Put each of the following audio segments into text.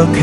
거역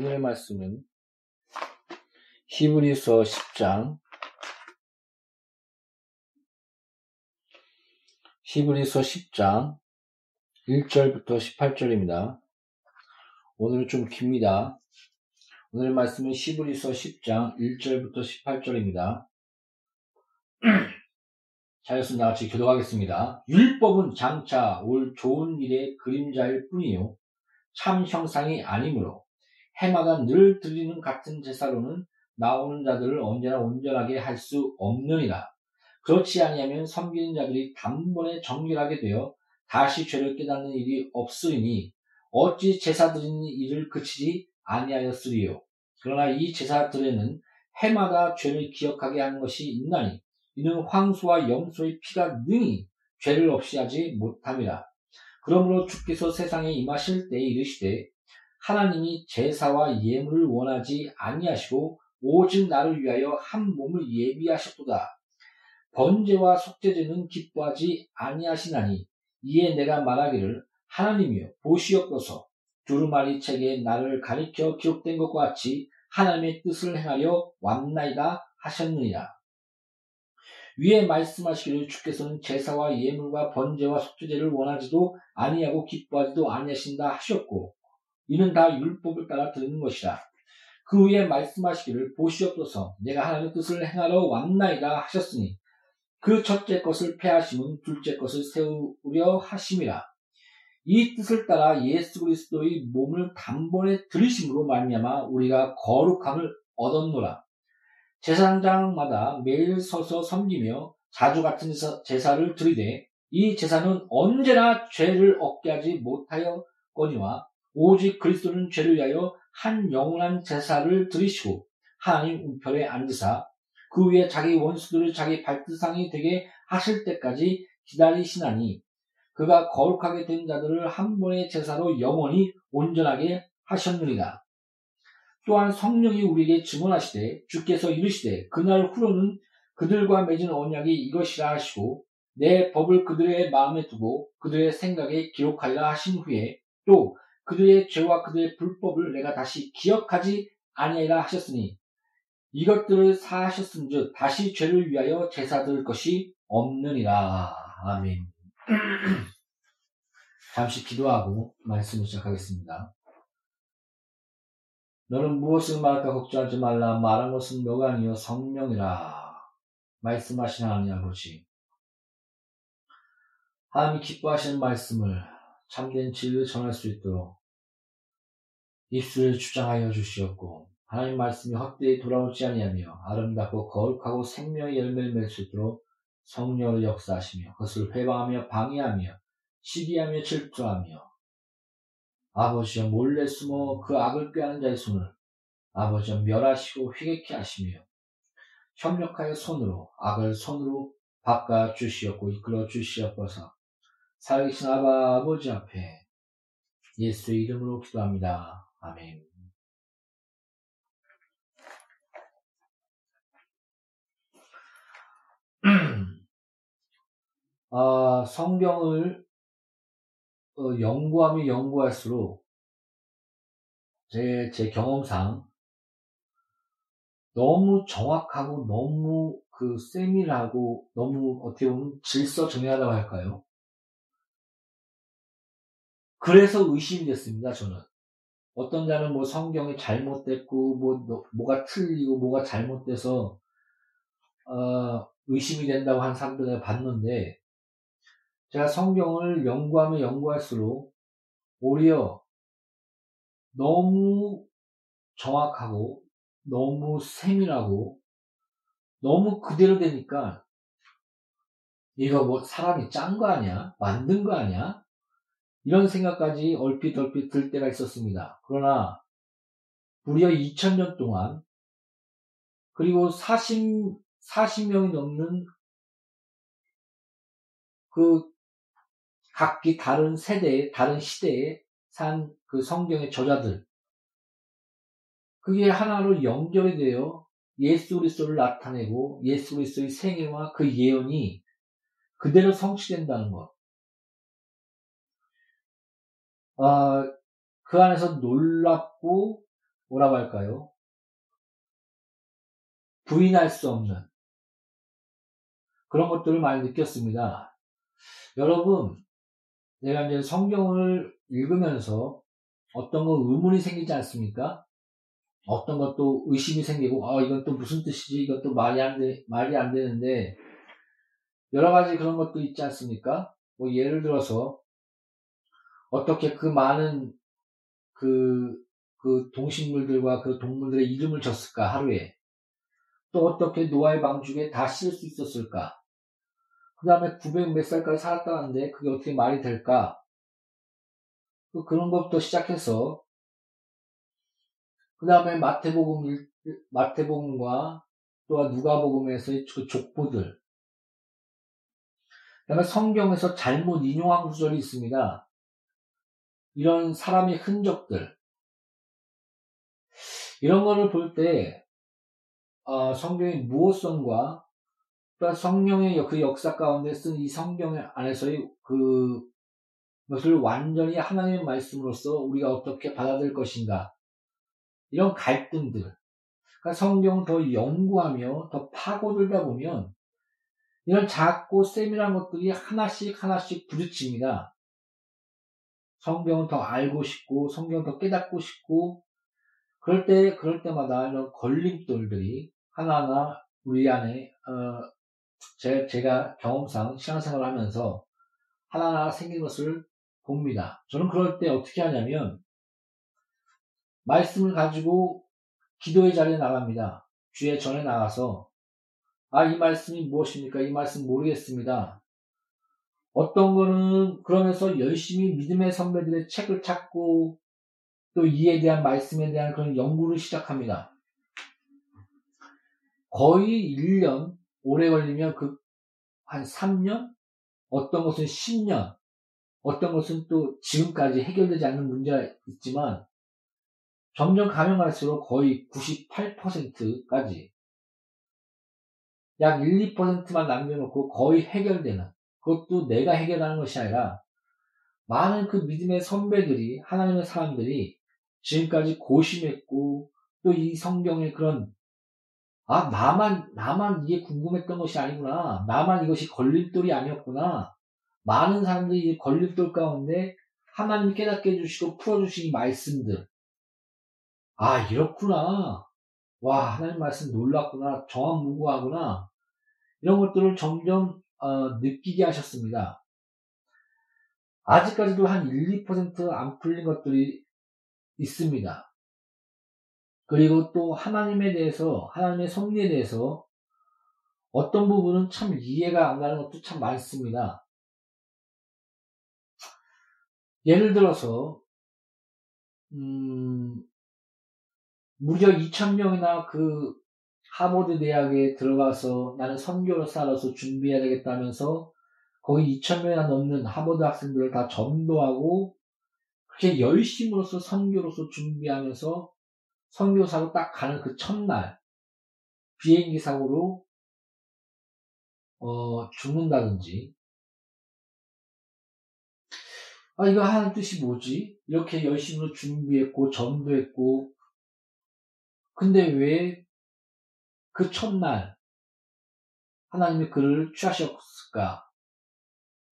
오늘의 말씀은 히브리서 10장 히브리서 10장 1절부터 18절입니다. 오늘은 좀 깁니다. 오늘의 말씀은 히브리서 10장 1절부터 18절입니다. 자였습니다. 같이 교도하겠습니다. 율법은 장차 올 좋은 일의 그림자일 뿐이요. 참 형상이 아니므로 해마다 늘 드리는 같은 제사로는 나오는 자들을 언제나 온전하게 할 수 없느니라. 그렇지 아니하면 섬기는 자들이 단번에 정결하게 되어 다시 죄를 깨닫는 일이 없으리니 어찌 제사 드리는 일을 그치지 아니하였으리요. 그러나 이 제사들에는 해마다 죄를 기억하게 하는 것이 있나니 이는 황소와 염소의 피가 능히 죄를 없이 하지 못함이라. 그러므로 주께서 세상에 임하실 때에 이르시되 하나님이 제사와 예물을 원하지 아니하시고 오직 나를 위하여 한 몸을 예비하셨도다. 번제와 속죄제는 기뻐하지 아니하시나니 이에 내가 말하기를 하나님이여 보시옵소서 두루마리 책에 나를 가리켜 기록된 것과 같이 하나님의 뜻을 행하려 왔나이다 하셨느니라. 위에 말씀하시기를 주께서는 제사와 예물과 번제와 속죄제를 원하지도 아니하고 기뻐하지도 아니하신다 하셨고 이는 다 율법을 따라 드리는 것이라. 그 위에 말씀하시기를 보시옵소서 내가 하나님의 뜻을 행하러 왔나이다 하셨으니 그 첫째 것을 패하심은 둘째 것을 세우려 하심이라. 이 뜻을 따라 예수 그리스도의 몸을 단번에 들이심으로 말미암아 우리가 거룩함을 얻었노라. 제사장마다 매일 서서 섬기며 자주 같은 제사를 드리되 이 제사는 언제나 죄를 얻게 하지 못하였거니와 오직 그리스도는 죄를 위하여 한 영원한 제사를 드리시고 하나님 우편에 앉으사 그 위에 자기 원수들을 자기 발등상이 되게 하실 때까지 기다리시나니 그가 거룩하게 된 자들을 한 번의 제사로 영원히 온전하게 하셨느니라. 또한 성령이 우리에게 증언하시되 주께서 이르시되 그날 후로는 그들과 맺은 언약이 이것이라 하시고 내 법을 그들의 마음에 두고 그들의 생각에 기록하리라 하신 후에 또 그들의 죄와 그들의 불법을 내가 다시 기억하지 아니하리라 하셨으니 이것들을 사하셨은즉 다시 죄를 위하여 제사 드릴 것이 없느니라. 아멘. 잠시 기도하고 말씀을 시작하겠습니다. 너는 무엇을 말할까 걱정하지 말라. 말한 것은 너가 아니요 성령이라. 말씀하신 하나님 아버지. 하나님이 기뻐하시는 말씀을 참된 진리를 전할 수 있도록 입술을 주장하여 주시었고 하나님 말씀이 헛되이 돌아오지 아니하며 아름답고 거룩하고 생명의 열매를 맺을 수 있도록 성령을 역사하시며 그것을 회방하며 방해하며 시기하며 질투하며 아버지여 몰래 숨어 그 악을 꾀하는 자의 손을 아버지여 멸하시고 휘게 하시며 협력하여 손으로 악을 손으로 바꿔 주시었고 이끌어 주시옵소서 살아계신 아버지 앞에 예수의 이름으로 기도합니다. 아멘. 아, 성경을 어, 연구하면 연구할수록 제, 제 경험상 너무 정확하고 너무 그 세밀하고 너무 어떻게 보면 질서 정연하다고 할까요? 그래서 의심이 됐습니다, 저는. 어떤 자는 뭐 성경이 잘못됐고, 뭐, 뭐가 틀리고, 뭐가 잘못돼서, 어, 의심이 된다고 한 사람들을 봤는데, 제가 성경을 연구하면 연구할수록 오히려 너무 정확하고 너무 세밀하고 너무 그대로 되니까 이거 뭐 사람이 짠 거 아니야? 만든 거 아니야? 이런 생각까지 얼핏 얼핏 들 때가 있었습니다. 그러나 무려 2000년 동안 그리고 40, 40명이 넘는 그 각기 다른 세대에, 다른 시대에 산 그 성경의 저자들. 그게 하나로 연결이 되어 예수 그리스도를 나타내고 예수 그리스도의 생애와 그 예언이 그대로 성취된다는 것. 어, 그 안에서 놀랍고 뭐라고 할까요? 부인할 수 없는 그런 것들을 많이 느꼈습니다. 여러분, 내가 이제 성경을 읽으면서 어떤 거 의문이 생기지 않습니까? 어떤 것도 의심이 생기고, 아, 이건 또 무슨 뜻이지? 이것도 말이 안 돼, 말이 안 되는데, 여러 가지 그런 것도 있지 않습니까? 뭐, 예를 들어서, 어떻게 그 많은 그, 그 동식물들과 그 동물들의 이름을 줬을까, 하루에. 또 어떻게 노아의 방죽에 다 씌울 수 있었을까? 그 다음에 900 몇 살까지 살았다는데 그게 어떻게 말이 될까? 그런 것부터 시작해서 그 다음에 마태복음 마태복음과 또한 누가복음에서의 그 족보들 그 다음에 성경에서 잘못 인용한 구절이 있습니다. 이런 사람의 흔적들. 이런 거를 볼 때 어, 성경의 무호성과 또 성령의 그 역사 가운데 쓴 이 성경 안에서의 그 것을 완전히 하나님의 말씀으로서 우리가 어떻게 받아들일 것인가. 이런 갈등들. 그러니까 성경을 더 연구하며 더 파고들다 보면 이런 작고 세밀한 것들이 하나씩 하나씩 부딪힙니다. 성경을 더 알고 싶고 성경을 더 깨닫고 싶고 그럴 때 그럴 때마다 이런 걸림돌들이 하나하나 우리 안에 어, 제, 제가 경험상 신앙생활을 하면서 하나하나 생긴 것을 봅니다. 저는 그럴 때 어떻게 하냐면 말씀을 가지고 기도의 자리에 나갑니다. 주의 전에 나가서 아, 이 말씀이 무엇입니까? 이 말씀 모르겠습니다. 어떤 거는 그러면서 열심히 믿음의 선배들의 책을 찾고 또 이에 대한 말씀에 대한 그런 연구를 시작합니다. 거의 1년, 오래 걸리면 그 한 3년? 어떤 것은 10년, 어떤 것은 또 지금까지 해결되지 않는 문제가 있지만 점점 가면 갈수록 거의 98%까지 약 1, 2%만 남겨놓고 거의 해결되는 그것도 내가 해결하는 것이 아니라 많은 그 믿음의 선배들이 하나님의 사람들이 지금까지 고심했고 또 이 성경의 그런 아 나만 나만 이게 궁금했던 것이 아니구나. 나만 이것이 걸림돌이 아니었구나. 많은 사람들이 이 걸림돌 가운데 하나님 깨닫게 해주시고 풀어주신 말씀들. 아 이렇구나. 와 하나님 말씀 놀랐구나. 정확무구하구나. 이런 것들을 점점 어, 느끼게 하셨습니다. 아직까지도 한 1, 2%안 풀린 것들이 있습니다. 그리고 또 하나님에 대해서, 하나님의 섭리에 대해서 어떤 부분은 참 이해가 안 가는 것도 참 많습니다. 예를 들어서, 음, 무려 2,000명이나 그 하버드 대학에 들어가서 나는 선교를 살아서 준비해야 되겠다면서 거기 2,000명이나 넘는 하버드 학생들을 다 전도하고 그렇게 열심으로서 선교로서 준비하면서 선교사로 딱 가는 그 첫날 비행기 사고로 어, 죽는다든지 아 이거 하는 뜻이 뭐지? 이렇게 열심으로 준비했고 전도했고 근데 왜 그 첫날 하나님이 그를 취하셨을까?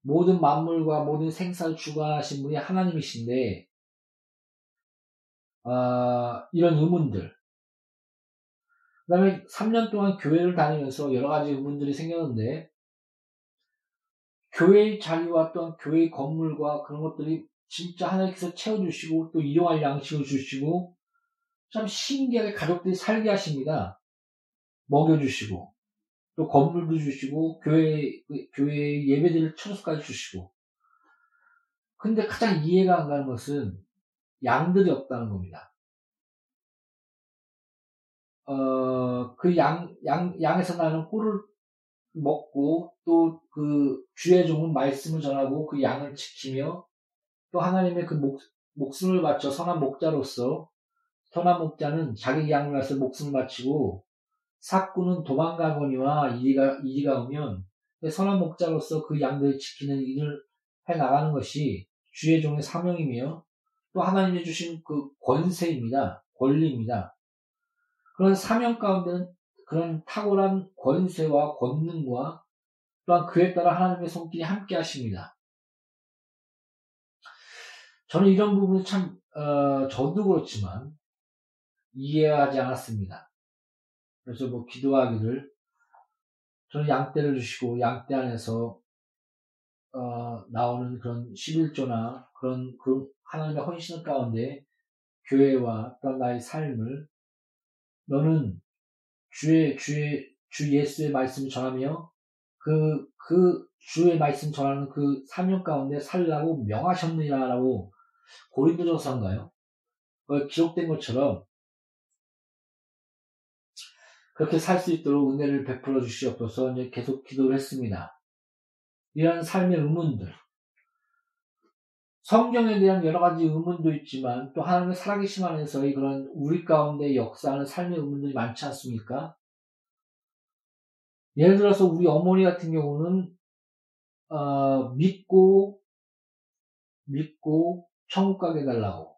모든 만물과 모든 생사를 주관하신 분이 하나님이신데 어, 이런 의문들 그 다음에 3년 동안 교회를 다니면서 여러 가지 의문들이 생겼는데 교회의 자리와 또한 교회의 건물과 그런 것들이 진짜 하나님께서 채워주시고 또 이용할 양식을 주시고 참 신기하게 가족들이 살게 하십니다. 먹여주시고 또 건물도 주시고 교회 교회 예배드릴 처소까지 주시고 근데 가장 이해가 안 가는 것은 양들이 없다는 겁니다. 어, 그 양, 양, 양에서 나는 꿀을 먹고 또 그 주의 종은 말씀을 전하고 그 양을 지키며 또 하나님의 그 목, 목숨을 바쳐 선한 목자로서 선한 목자는 자기 양을 위해서 목숨을 바치고 사꾸는 도망가거니와 이리가, 이리가 오면 선한 목자로서 그 양들을 지키는 일을 해 나가는 것이 주의 종의 사명이며 또 하나님이 주신 그 권세입니다. 권리입니다. 그런 사명 가운데는 그런 탁월한 권세와 권능과 또한 그에 따라 하나님의 손길이 함께 하십니다. 저는 이런 부분이 참, 어, 저도 그렇지만 이해하지 않았습니다. 그래서 뭐 기도하기를 저는 양떼를 주시고 양떼 안에서 어, 나오는 그런 11조나 그런 그 하나님의 헌신 가운데 교회와 또한 나의 삶을 너는 주의 주의 주 예수의 말씀을 전하며 그, 그 주의 말씀 전하는 그 사명 가운데 살라고 명하셨느냐라고 고린도전서인가요? 기록된 것처럼 그렇게 살 수 있도록 은혜를 베풀어 주시옵소서 계속 기도를 했습니다. 이런 삶의 의문들, 성경에 대한 여러 가지 의문도 있지만 또 하나님의 살아계심 안에서의 그런 우리 가운데 역사하는 삶의 의문들이 많지 않습니까? 예를 들어서 우리 어머니 같은 경우는 어, 믿고 믿고 천국 가게 달라고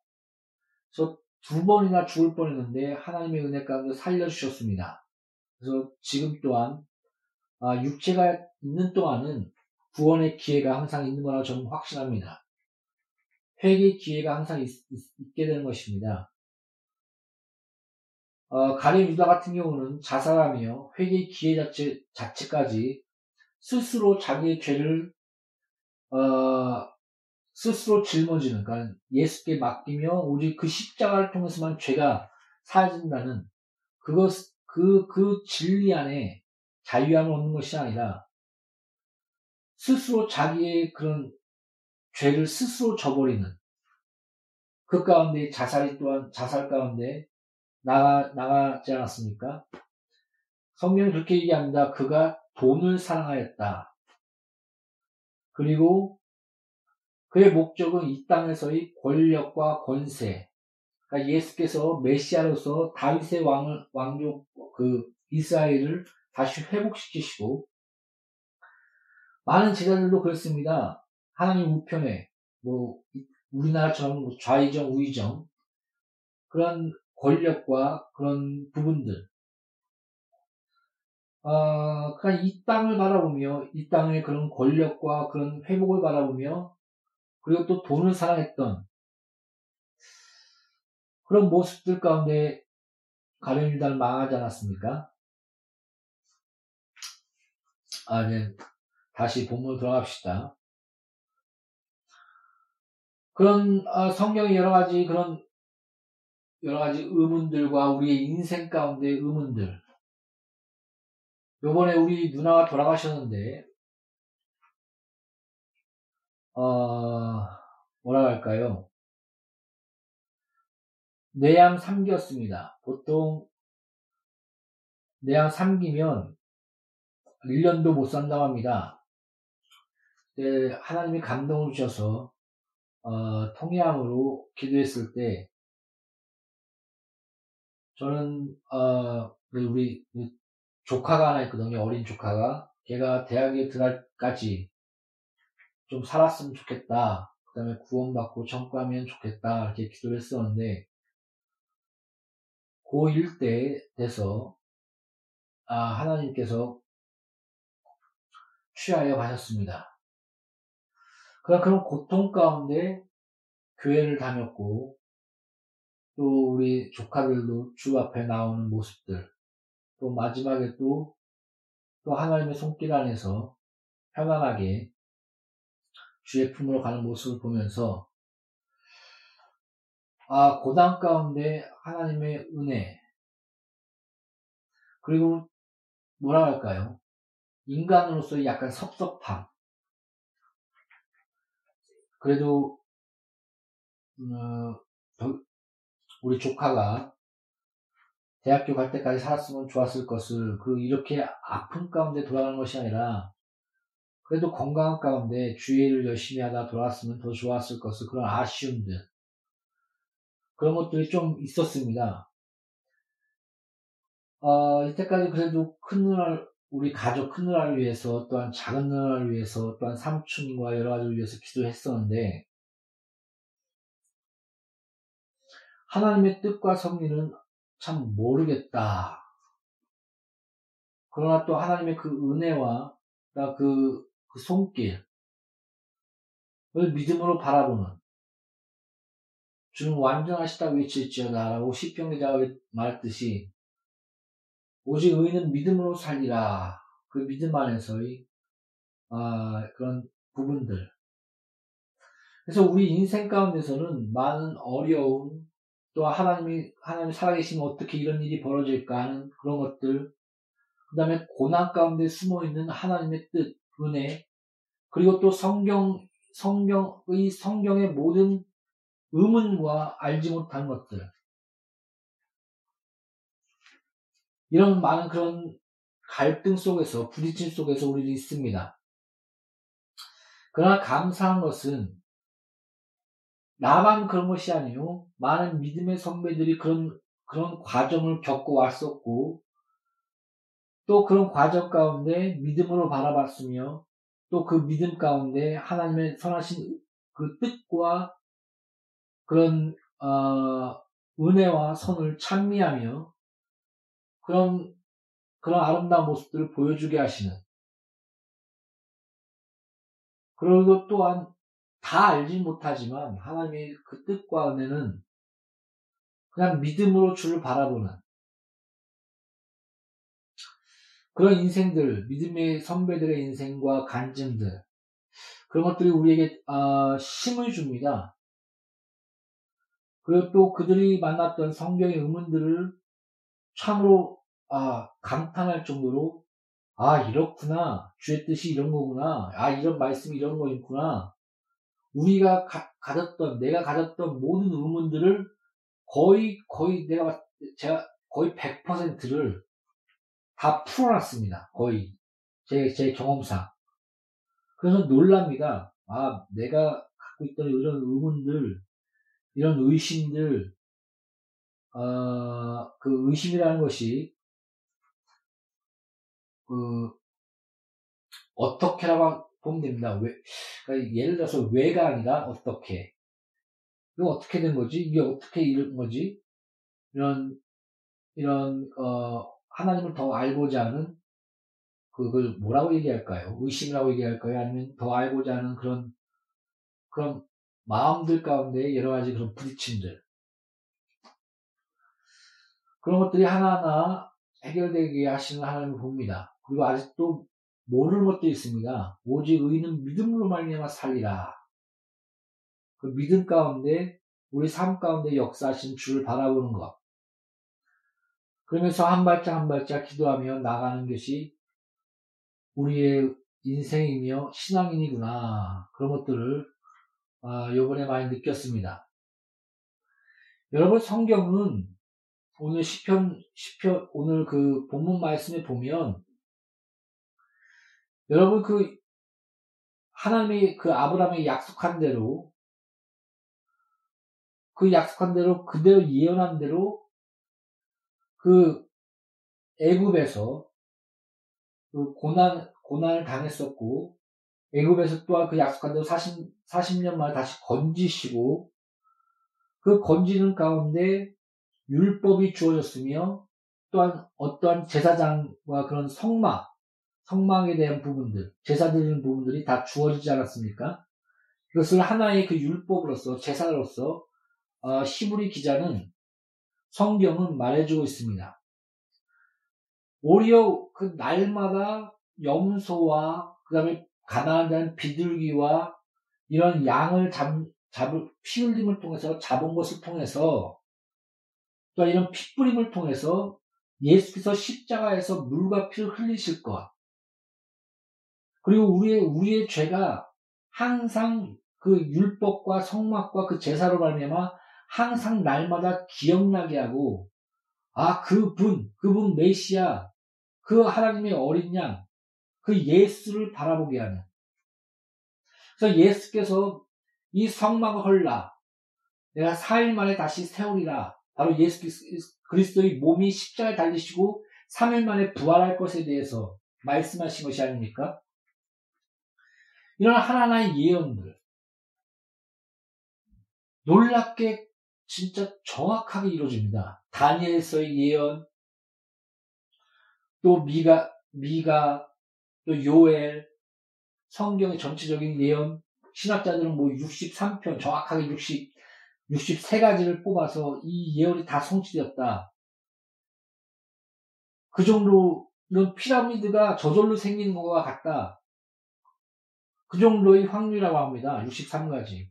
그래서 두 번이나 죽을 뻔했는데 하나님의 은혜 가운데 살려주셨습니다. 그래서 지금 또한 아, 육체가 있는 동안은 구원의 기회가 항상 있는 거라고 저는 확신합니다. 회개의 기회가 항상 있, 게 되는 것입니다. 어, 가룟 유다 같은 경우는 자살하며 회개의 기회 자체, 자체까지 스스로 자기의 죄를 어, 스스로 짊어지는 그러니까 예수께 맡기며 오직 그 십자가를 통해서만 죄가 사해진다는 그것 그그 그 진리 안에 자유함을 얻는 것이 아니라 스스로 자기의 그런 죄를 스스로 져버리는 그 가운데 자살이 또한 자살 가운데 나가 나가지 않았습니까? 성경은 그렇게 얘기합니다. 그가 돈을 사랑하였다. 그리고 그의 목적은 이 땅에서의 권력과 권세. 그러니까 예수께서 메시아로서 다윗의 왕을 왕족 그 이스라엘을 다시 회복시키시고 많은 제자들도 그렇습니다. 하나님 우편에 뭐 우리나라처럼 뭐 좌의정 우의정 그런 권력과 그런 부분들 어, 그냥 이 땅을 바라보며 이 땅의 그런 권력과 그런 회복을 바라보며 그리고 또 돈을 사랑했던 그런 모습들 가운데 가룟 유다는 망하지 않았습니까? 아, 네. 다시 본문 들어갑시다. 그런 아, 성경의 여러 가지 그런 여러 가지 의문들과 우리의 인생 가운데 의문들. 요번에 우리 누나가 돌아가셨는데 어, 뭐라 할까요? 내양 3기였습니다. 보통 내양 3기면 1년도 못 산다고 합니다. 네, 하나님이 감동을 주셔서 어, 통양으로 기도했을 때 저는 어, 우리 조카가 하나 있거든요. 어린 조카가 걔가 대학에 들어갈까지 좀 살았으면 좋겠다. 그 다음에 구원받고 청구하면 좋겠다. 이렇게 기도를 했었는데, 고1 때 돼서, 아, 하나님께서 취하여 가셨습니다. 그런 그런 고통 가운데 교회를 다녔고, 또 우리 조카들도 주 앞에 나오는 모습들, 또 마지막에 또, 또 하나님의 손길 안에서 편안하게 주의 품으로 가는 모습을 보면서 아 고단 가운데 하나님의 은혜. 그리고 뭐라 할까요? 인간으로서의 약간 섭섭함. 그래도 어, 우리 조카가 대학교 갈 때까지 살았으면 좋았을 것을 그 이렇게 아픔 가운데 돌아가는 것이 아니라 그래도 건강한 가운데 주의를 열심히 하다 돌아왔으면 더 좋았을 것을 그런 아쉬움들 그런 것들이 좀 있었습니다. 어, 이때까지 그래도 큰 누나를 우리 가족 큰 누나를 위해서 또한 작은 누나를 위해서 또한 삼촌과 여러 가지를 위해서 기도했었는데 하나님의 뜻과 섭리는 참 모르겠다. 그러나 또 하나님의 그 은혜와 그, 그 손길 을 믿음으로 바라보는 주는 완전하시다 외칠지어다라고 시편 기자가 말했듯이 오직 의인은 믿음으로 살리라. 그 믿음 안에서의 아, 그런 부분들. 그래서 우리 인생 가운데서는 많은 어려움 또 하나님이 하나님 살아계시면 어떻게 이런 일이 벌어질까 하는 그런 것들 그 다음에 고난 가운데 숨어 있는 하나님의 뜻 은혜 그리고 또 성경 성경의 성경의 모든 의문과 알지 못한 것들. 이런 많은 그런 갈등 속에서, 부딪힘 속에서 우리는 있습니다. 그러나 감사한 것은 나만 그런 것이 아니요. 많은 믿음의 선배들이 그런, 그런 과정을 겪고 왔었고, 또 그런 과정 가운데 믿음으로 바라봤으며, 또 그 믿음 가운데 하나님의 선하신 그 뜻과 그런 어, 은혜와 선을 찬미하며 그런 그런 아름다운 모습들을 보여주게 하시는 그리고 또한 다 알지 못하지만 하나님의 그 뜻과 은혜는 그냥 믿음으로 주를 바라보는 그런 인생들, 믿음의 선배들의 인생과 간증들, 그런 것들이 우리에게 어, 힘을 줍니다. 그리고 또 그들이 만났던 성경의 의문들을 참으로 아, 감탄할 정도로 아 이렇구나. 주의 뜻이 이런 거구나. 아 이런 말씀이 이런 거있구나. 우리가 가, 가졌던 내가 가졌던 모든 의문들을 거의 거의 내가 제가 거의 100%를 다 풀어놨습니다. 거의. 제, 제 경험상. 그래서 놀랍니다. 아 내가 갖고 있던 이런 의문들 이런 의심들, 어, 그 의심이라는 것이, 그, 어떻게라고 보면 됩니다. 왜, 그러니까 예를 들어서 왜가 아니라 어떻게. 이거 어떻게 된 거지? 이게 어떻게 이런 거지? 이런, 이런, 어, 하나님을 더 알고자 하는, 그걸 뭐라고 얘기할까요? 의심이라고 얘기할까요? 아니면 더 알고자 하는 그런, 그런 마음들 가운데 여러 가지 그런 부딪힘들. 그런 것들이 하나하나 해결되게 하시는 하나님을 봅니다. 그리고 아직도 모르는 것도 있습니다. 오직 의인은 믿음으로 말미암아 살리라. 그 믿음 가운데 우리 삶 가운데 역사하신 주를 바라보는 것. 그러면서 한 발짝 한 발짝 기도하며 나가는 것이 우리의 인생이며 신앙인이구나. 그런 것들을 아, 요번에 많이 느꼈습니다. 여러분 성경은 오늘 시편 시편 오늘 그 본문 말씀에 보면 여러분 그 하나님이 그 아브라함이 약속한 대로 그 약속한 대로 그대로 예언한 대로 그 애굽에서 그 고난 고난을 당했었고 애굽에서 또한 그 약속한 대로 40, 40년 만에 다시 건지시고 그 건지는 가운데 율법이 주어졌으며 또한 어떠한 제사장과 그런 성막, 성막에 대한 부분들, 제사 드리는 부분들이 다 주어지지 않았습니까? 그것을 하나의 그 율법으로서, 제사로서, 어, 시부리 기자는 성경은 말해주고 있습니다. 오히려 그 날마다 염소와 그 다음에 가나안한 비둘기와 이런 양을 잡, 잡을 피 흘림을 통해서 잡은 것을 통해서 또 이런 핏뿌림을 통해서 예수께서 십자가에서 물과 피를 흘리실 것. 그리고 우리의 우리의 죄가 항상 그 율법과 성막과 그 제사로 말미암아 항상 날마다 기억나게 하고 아 그분 그분 메시아 그 하나님의 어린 양 그 예수를 바라보게 하는. 그래서 예수께서 이 성막을 헐라. 내가 4일 만에 다시 세우리라. 바로 예수 그리스도의 몸이 십자가에 달리시고 3일 만에 부활할 것에 대해서 말씀하신 것이 아닙니까? 이런 하나하나의 예언들. 놀랍게 진짜 정확하게 이루어집니다. 다니엘서의 예언, 또 미가, 미가, 또 요엘, 성경의 전체적인 예언, 신학자들은 뭐 63편, 정확하게 60, 63가지를 뽑아서 이 예언이 다 성취되었다. 그 정도, 이런 피라미드가 저절로 생기는 것과 같다. 그 정도의 확률이라고 합니다. 63가지.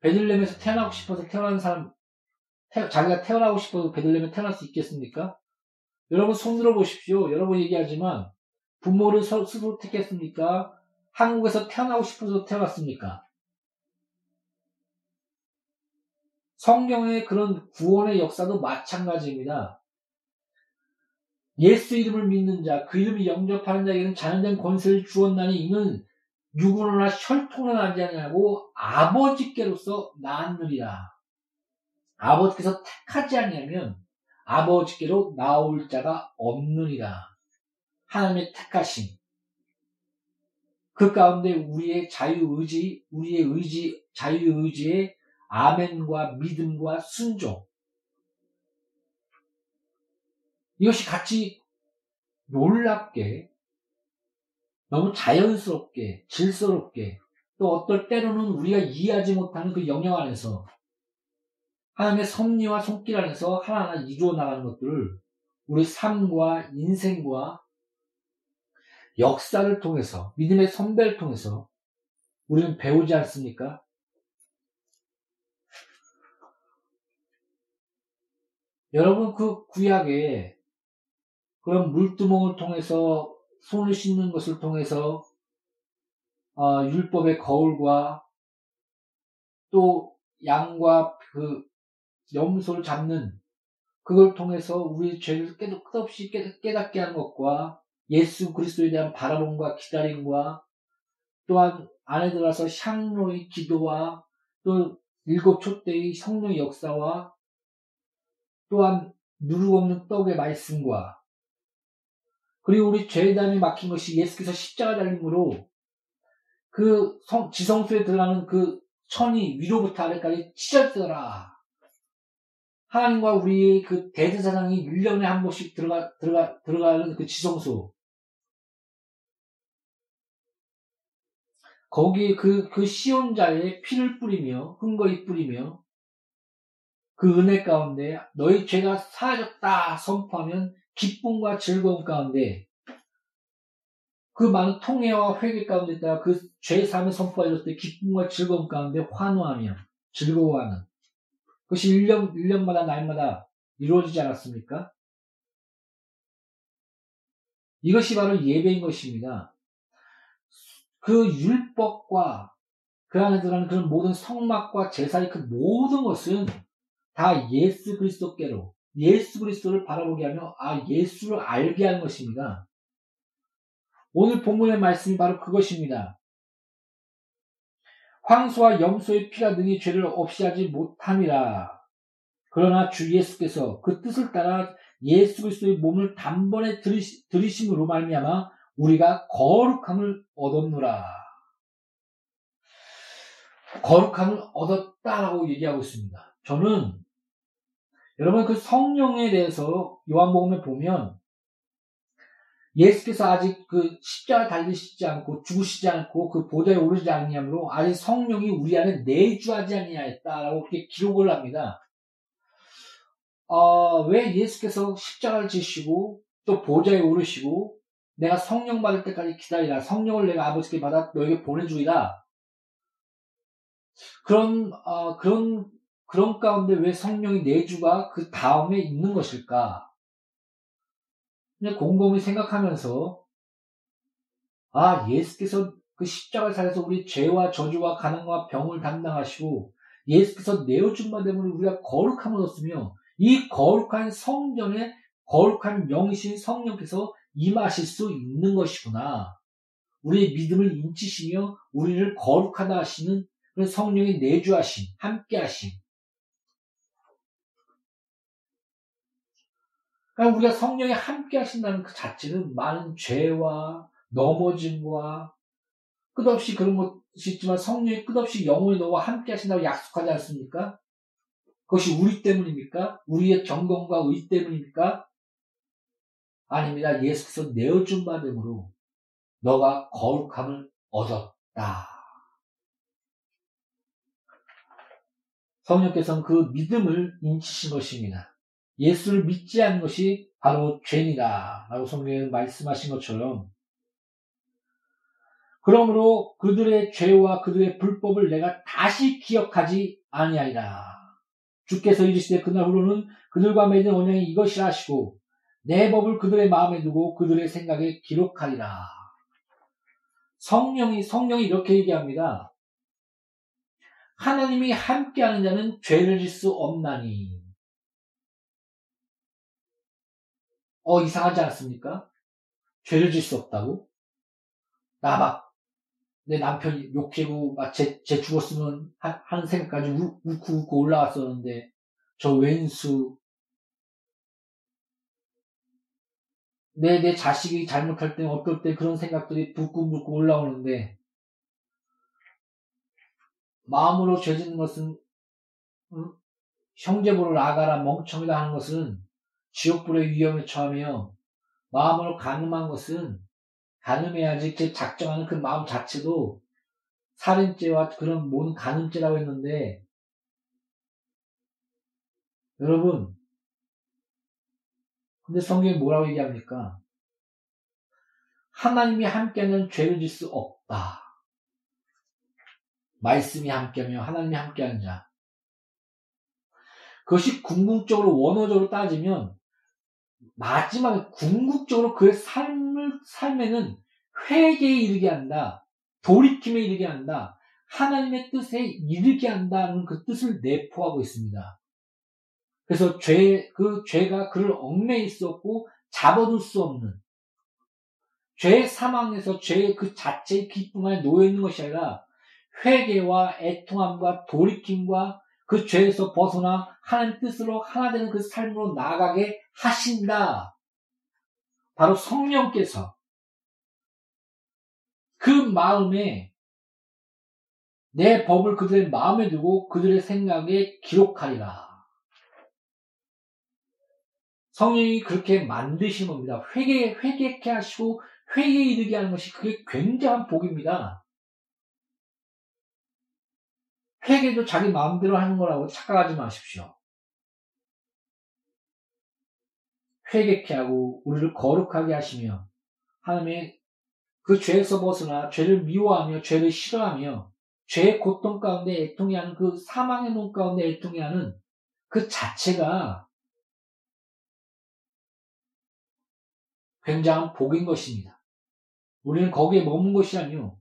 베들렘에서 태어나고 싶어서 태어난 사람, 태, 자기가 태어나고 싶어서 베들렘에 태어날 수 있겠습니까? 여러분 손 들어 보십시오. 여러분 얘기하지만 부모를 스스로 택했습니까? 한국에서 태어나고 싶어서 태어났습니까? 성경의 그런 구원의 역사도 마찬가지입니다. 예수 이름을 믿는 자, 그 이름을 영접하는 자에게는 자연된 권세를 주었나니 이는 육으로나 혈통으로 나지 아니하고 아버지께로서 낳았느리라. 아버지께서 택하지 아니하면 아버지께로 나올 자가 없느니라. 하나님의 택하심. 그 가운데 우리의 자유의지, 우리의 의지, 자유의지의 아멘과 믿음과 순종. 이것이 같이 놀랍게, 너무 자연스럽게, 질서롭게, 또 어떨 때로는 우리가 이해하지 못하는 그 영역 안에서 하나님의 섭리와 손길 안에서 하나하나 이루어 나가는 것들을 우리 삶과 인생과 역사를 통해서 믿음의 선배를 통해서 우리는 배우지 않습니까? 여러분 그 구약에 그런 물두멍을 통해서 손을 씻는 것을 통해서 어, 율법의 거울과 또 양과 그 염소를 잡는 그걸 통해서 우리 죄를 끝없이 깨닫게 하는 것과 예수 그리스도에 대한 바라봄과 기다림과 또한 안에 들어서 향로의 기도와 또 일곱 촛대의 성령의 역사와 또한 누룩 없는 떡의 말씀과 그리고 우리 죄담이 막힌 것이 예수께서 십자가 달림으로 그 성, 지성소에 들어가는 그 천이 위로부터 아래까지 찢어지더라. 하나님과 우리 그 대제사장이 1년에 한 번씩 들어가, 들어가, 들어가는 그 지성소. 거기에 그, 그 시온자의 피를 뿌리며, 흥거히 뿌리며, 그 은혜 가운데 너희 죄가 사라졌다 선포하면 기쁨과 즐거움 가운데 그 많은 통해와 회개 가운데 있다가 그죄 사함을 선포하였을 때 기쁨과 즐거움 가운데 환호하며 즐거워하는 그것이 1년, 1년마다 날마다 이루어지지 않았습니까? 이것이 바로 예배인 것입니다. 그 율법과 그 안에 들어가는 그런 모든 성막과 제사의 그 모든 것은 다 예수 그리스도께로 예수 그리스도를 바라보게 하며 아 예수를 알게 하는 것입니다. 오늘 본문의 말씀이 바로 그것입니다. 황소와 염소의 피가 능히 죄를 없이 하지 못함이라. 그러나 주 예수께서 그 뜻을 따라 예수 그리스도의 몸을 단번에 들이심으로 말미암아 우리가 거룩함을 얻었노라. 거룩함을 얻었다라고 얘기하고 있습니다. 저는 여러분 그 성령에 대해서 요한복음에 보면 예수께서 아직 그 십자가 달리시지 않고 죽으시지 않고 그 보좌에 오르지 않냐므로 아직 성령이 우리 안에 내주하지 아니하였다라고 그렇게 기록을 합니다. 어, 왜 예수께서 십자가를 지시고 또 보좌에 오르시고 내가 성령 받을 때까지 기다리라 성령을 내가 아버지께 받아 너에게 보내주리라 그런 어, 그런 그런 가운데 왜 성령이 내주가 그 다음에 있는 것일까? 그냥 곰곰이 생각하면서 아 예수께서 그 십자가를 살아서 우리 죄와 저주와 가난과 병을 담당하시고 예수께서 바 때문에 우리가 거룩함을 얻었으며 이 거룩한 성전에 거룩한 명신 성령께서 임하실 수 있는 것이구나. 우리의 믿음을 인치시며 우리를 거룩하다 하시는 그런 성령의 내주하심, 함께하심. 그러니까 우리가 성령이 함께 하신다는 그 자체는 많은 죄와 넘어짐과 끝없이 그런 것이 있지만 성령이 끝없이 영원히 너와 함께 하신다고 약속하지 않습니까? 그것이 우리 때문입니까? 우리의 경건과 의 때문입니까? 아닙니다. 예수께서 내어준 바됨으로 너가 거룩함을 얻었다. 성령께서는 그 믿음을 인치신 것입니다. 예수를 믿지 않는 것이 바로 죄니다. 라고 성경에 말씀하신 것처럼 그러므로 그들의 죄와 그들의 불법을 내가 다시 기억하지 아니하리라. 주께서 이르시되 그날 후로는 그들과 맺은 언약이 이것이라 하시고 내 법을 그들의 마음에 두고 그들의 생각에 기록하리라. 성령이 성령이 이렇게 얘기합니다. 하나님이 함께하는 자는 죄를 질 수 없나니. 어 이상하지 않습니까? 죄를 질 수 없다고? 나막 내 남편이 욕해고 제, 제 죽었으면 하는 생각까지 우, 고 웃고 올라왔었는데 저 왼수 내, 내 자식이 잘못할 때 어떨 때 그런 생각들이 불끈불끈 올라오는데 마음으로 죄 짓는 것은 음, 형제보를 나가라 멍청이다 하는 것은 지옥불의 위험에 처하며 마음으로 가늠한 것은 가늠해야지 그 작정하는 그 마음 자체도 살인죄와 그런 모든 가늠죄라고 했는데 여러분 근데 성경이 뭐라고 얘기합니까? 하나님이 함께하는 죄를 질 수 없다. 말씀이 함께하며 하나님이 함께하는 자. 그것이 궁극적으로 원어적으로 따지면 마지막에 궁극적으로 그의 삶을, 삶에는 회개에 이르게 한다. 돌이킴에 이르게 한다. 하나님의 뜻에 이르게 한다는 그 뜻을 내포하고 있습니다. 그래서 죄, 그 죄가 그를 얽매 있었고 잡아둘 수 없는 죄 사망에서 죄의 그 자체의 기쁨 안에 놓여 있는 것이 아니라 회개와 애통함과 돌이킴과 그 죄에서 벗어나 하나님 뜻으로 하나 되는 그 삶으로 나아가게 하신다. 바로 성령께서 그 마음에 내 법을 그들의 마음에 두고 그들의 생각에 기록하리라. 성령이 그렇게 만드신 겁니다. 회개, 회개케 하시고 회개에 이르게 하는 것이 그게 굉장한 복입니다. 회개도 자기 마음대로 하는 거라고 착각하지 마십시오. 회개케 하고 우리를 거룩하게 하시며 하나님의 그 죄에서 벗어나 죄를 미워하며 죄를 싫어하며 죄의 고통 가운데 애통해 하는 그 사망의 눈 가운데 애통해 하는 그 자체가 굉장한 복인 것입니다. 우리는 거기에 머문 것이 아니요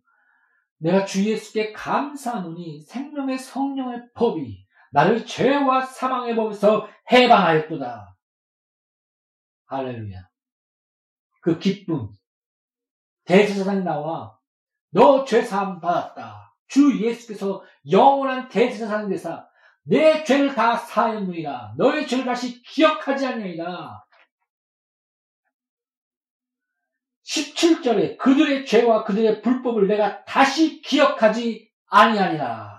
내가 주 예수께 감사하노니 생명의 성령의 법이 나를 죄와 사망의 법에서 해방하였도다. 할렐루야. 그 기쁨. 대제사장이 나와 너 죄사함 받았다. 주 예수께서 영원한 대제사장이 되사 내 죄를 다 사하였느니라. 너의 죄를 다시 기억하지 않냐이다. 17절에 그들의 죄와 그들의 불법을 내가 다시 기억하지 아니하리라.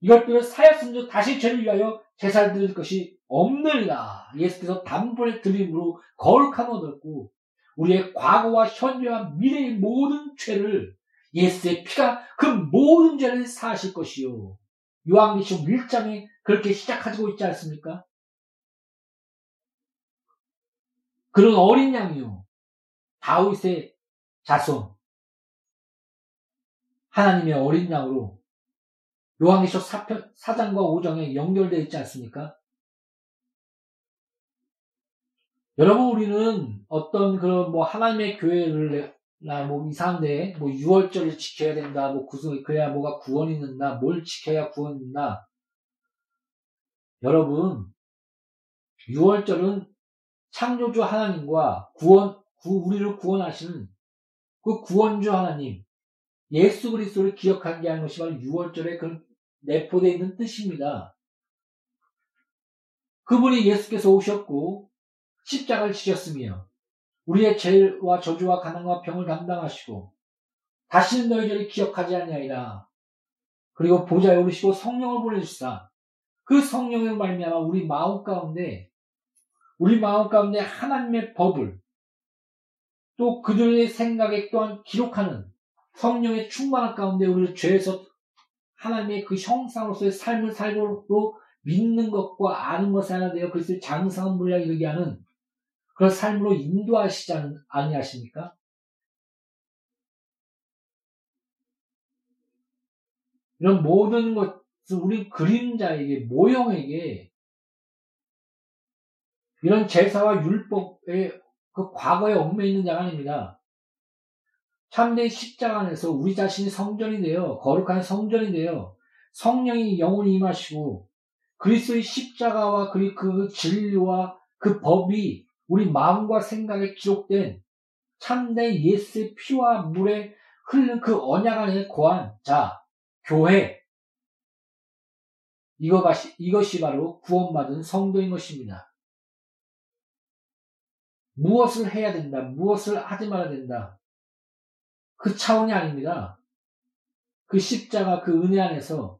이것들을 사였은 즉 다시 죄를 위하여 제사를 드릴 것이 없느니라. 예수께서 단번에 드림으로 거룩함을 얻었고 우리의 과거와 현재와 미래의 모든 죄를 예수의 피가 그 모든 죄를 사하실 것이요. 요한계시록 1장에 그렇게 시작하고 있지 않습니까? 그런 어린 양이요. 다윗의 자손, 하나님의 어린 양으로 요한계시록 4편, 4장과 5장에 연결되어 있지 않습니까? 여러분 우리는 어떤 그런 뭐 하나님의 교회를 나뭐 이상한데 뭐 6월절을 지켜야 된다 뭐 구성 그래야 뭐가 구원이 있는다 뭘 지켜야 구원이 있나 여러분 6월절은 창조주 하나님과 구원 우리를 구원하시는 그 구원주 하나님, 예수 그리스도를 기억하게 하는 것이 바로 6월절에 그 내포되어 있는 뜻입니다. 그분이 예수께서 오셨고 십자가를 지셨으며 우리의 죄와 저주와 가난과 병을 담당하시고 다시는 너희들이 기억하지 아니하리라. 그리고 보좌에 오르시고 성령을 보내주사 그 성령의 말미암아 우리 마음 가운데 우리 마음 가운데 하나님의 법을 또 그들의 생각에 또한 기록하는 성령의 충만한 가운데 우리를 죄에서 하나님의 그 형상으로서의 삶을 살고로 믿는 것과 아는 하나 되어 그리스도의 장성한 분량 이르게 하는 그런 삶으로 인도하시지 아니하십니까? 이런 모든 것을 우리 그림자에게 모형에게 이런 제사와 율법의 그 과거에 얽매 있는 자가 아닙니다. 참된 십자가 안에서 우리 자신이 성전이 되어 거룩한 성전이 되어 성령이 영원히 임하시고 그리스도의 십자가와 그리고 그 진리와 그 법이 우리 마음과 생각에 기록된 참된 예수의 피와 물에 흐르는 그 언약 안에 거한 자, 교회. 이것이 바로 구원받은 성도인 것입니다. 무엇을 해야 된다, 무엇을 하지 말아야 된다. 그 차원이 아닙니다. 그 십자가 그 은혜 안에서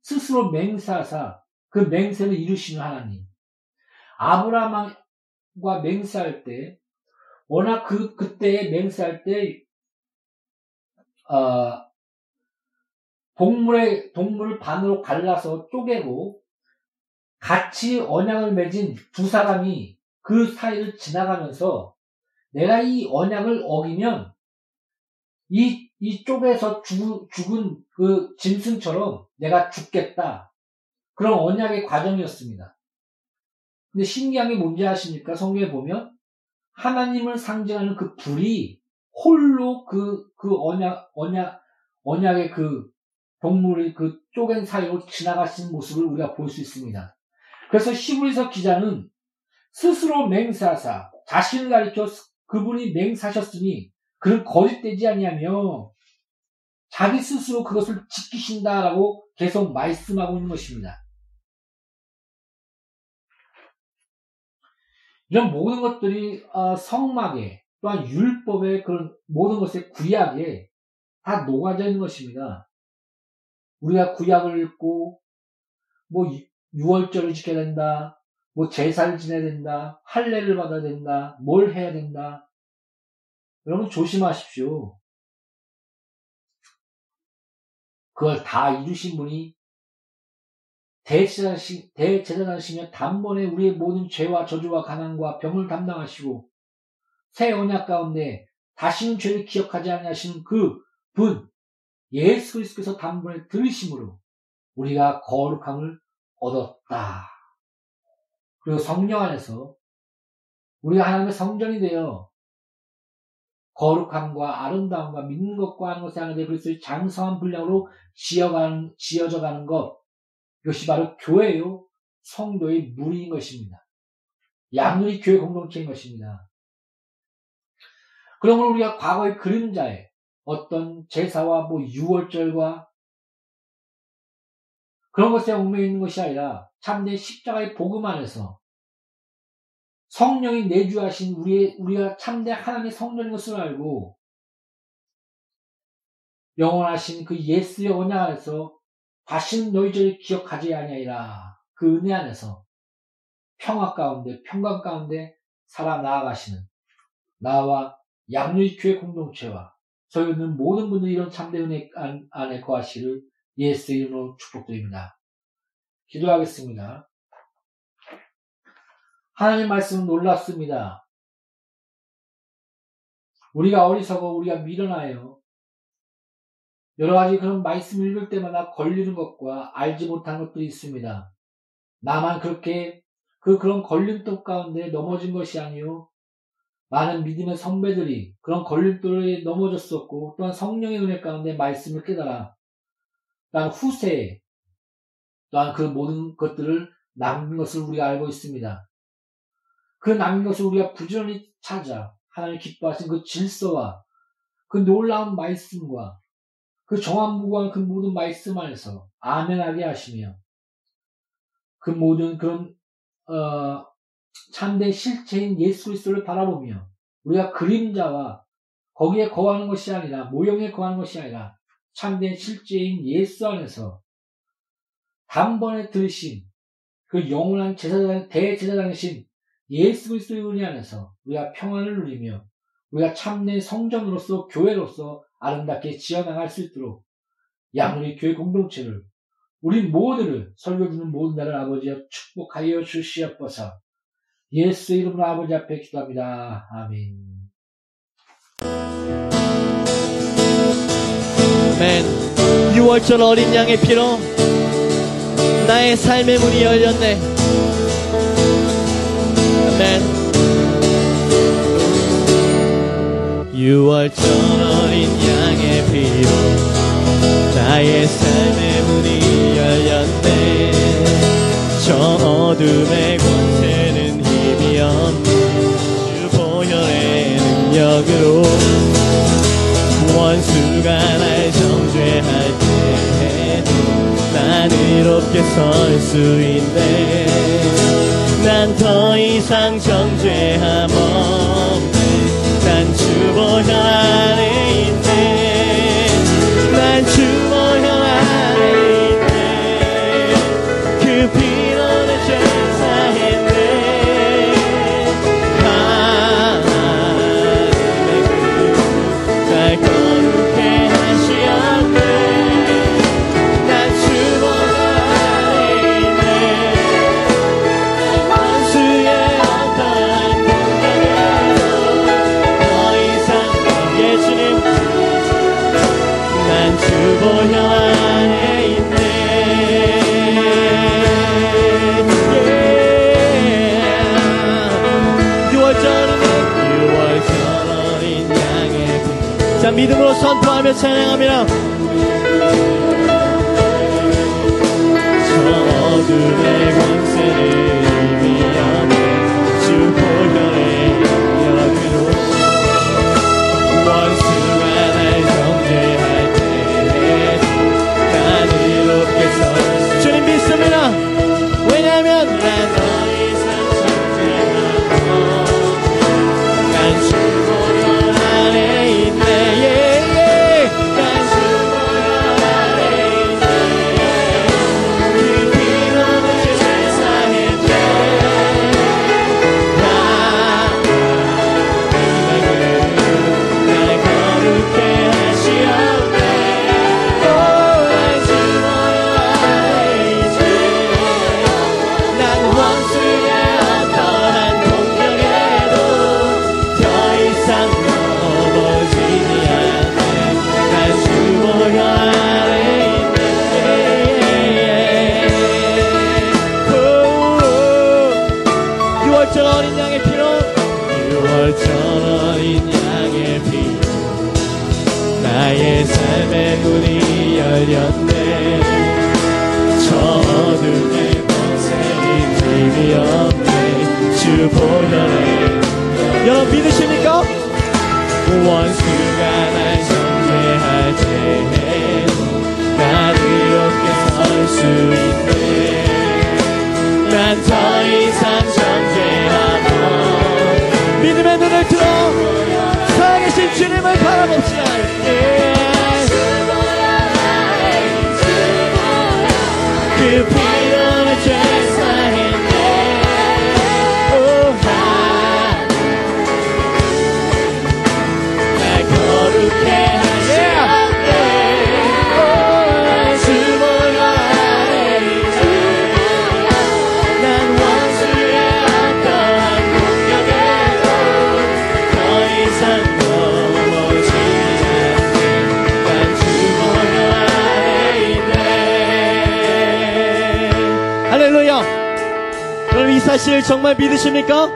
스스로 맹세하사 그 맹세를 이루시는 하나님. 아브라함과 맹세할 때, 워낙 그, 그때에 맹세할 때, 어, 동물의, 동물을 반으로 갈라서 쪼개고, 같이 언약을 맺은 두 사람이 그 사이를 지나가면서 내가 이 언약을 어기면 이, 이 쪽에서 죽, 죽은 그 짐승처럼 내가 죽겠다. 그런 언약의 과정이었습니다. 근데 신기한 게 뭔지 아십니까? 성경에 보면 하나님을 상징하는 그 불이 홀로 그, 그 언약, 언약, 언약의 그 동물의 그 쪼갠 사이로 지나가시는 모습을 우리가 볼 수 있습니다. 그래서 시브리서 기자는 스스로 맹세하사 자신을 가리켜 그분이 맹사셨으니 그런 거짓되지 아니하며 자기 스스로 그것을 지키신다라고 계속 말씀하고 있는 것입니다. 이런 모든 것들이 어, 성막에 또한 율법의 그런 모든 것의 구약에 다 녹아져 있는 것입니다. 우리가 구약을 읽고 뭐 유월절을 지켜야 된다, 뭐 제사를 지내야 된다, 할례를 받아야 된다, 뭘 해야 된다. 여러분 조심하십시오. 그걸 다 이루신 분이 대제사장이시며 단번에 우리의 모든 죄와 저주와 가난과 병을 담당하시고 새 언약 가운데 다시는 죄를 기억하지 아니하시는 그 분 예수 그리스도께서 단번에 들으심으로 우리가 거룩함을 얻었다. 그리고 성령 안에서 우리가 하나님의 성전이 되어 거룩함과 아름다움과 믿는 것과 하는 것에 하나님의 그리스도의 장성한 분량으로 지어가는, 지어져 가는 것 이것이 바로 교회요 성도의 무리인 것입니다. 양률이 교회 공동체인 것입니다. 그러므로 우리가 과거의 그림자에 어떤 제사와 뭐 유월절과 그런 것에 얽매 있는 것이 아니라 참된 십자가의 복음 안에서 성령이 내주하신 우리의, 우리가 참된 하나님의 성전인 것을 알고 영원하신 그 예수의 언약 안에서 다시는 너희 죄를 기억하지 아니하리라. 그 은혜 안에서 평화 가운데 평강 가운데 살아 나아가시는 나와 양육의 교회 공동체와 저희 있는 모든 분들이 이런 참된 은혜 안에 거하시를 예수 이름으로 축복드립니다. 기도하겠습니다. 하나님 말씀은 놀랍습니다. 우리가 어리석어 우리가 미련하여 여러 가지 그런 말씀 읽을 때마다 걸리는 것과 알지 못한 것도 있습니다. 나만 그렇게 그 그런 걸림돌 가운데 넘어진 것이 아니요. 많은 믿음의 선배들이 그런 걸림돌에 넘어졌었고 또한 성령의 은혜 가운데 말씀을 깨달아 또한 후세에 또한 그 모든 것들을 남긴 것을 우리가 알고 있습니다. 그 남긴 것을 우리가 부지런히 찾아 하나님 기뻐하신 그 질서와 그 놀라운 말씀과 그 정한무구한 그 모든 말씀 안에서 아멘하게 하시며 그 모든 그런 어, 참된 실체인 예수 그리스도를 바라보며 우리가 그림자와 거기에 거하는 것이 아니라 모형에 거하는 것이 아니라 참된 실제인 예수 안에서 단번에 들으신 그 영원한 제사장, 대제사장이신 예수 그리스도의 은혜 안에서 우리가 평안을 누리며 우리가 참된 성전으로서 교회로서 아름답게 지어나갈 수 있도록 양우리 교회 공동체를 우리 모두를 설교 듣는 모든 나를 아버지여 축복하여 주시옵소서 예수 이름으로 아버지 앞에 기도합니다. 아멘. 아멘. 6월절 어린 양의 피로 나의 삶의 문이 열렸네. 6월절 어린 양의 피로 나의 삶의 문이 열렸네. 저 어둠의 권세는 힘이 없네. 주 보혈의 능력으로 원수가 날 정죄할 때에도 난 이롭게 설 수 있네 난 더 이상 정죄함 없네 난 주보혈 안에 있네 믿음으로 선포하며 찬양합니다. 저 어둠의 6월절 어린 양의 피로. 6월절 어린 양의 피 나의 삶의 문이 열렸네. 저 어둠의 권세인 힘이 없네. 주 보혈에 여러분 믿으십니까? 원수가 날 정죄할 때난 이롭게 설 수 있네. 난 더 이상 믿음의 눈을 들어 살아계신 주님을 바라봅시다 예. 그 사실 정말 믿으십니까?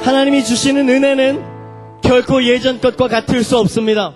하나님이 주시는 은혜는 결코 예전 것과 같을 수 없습니다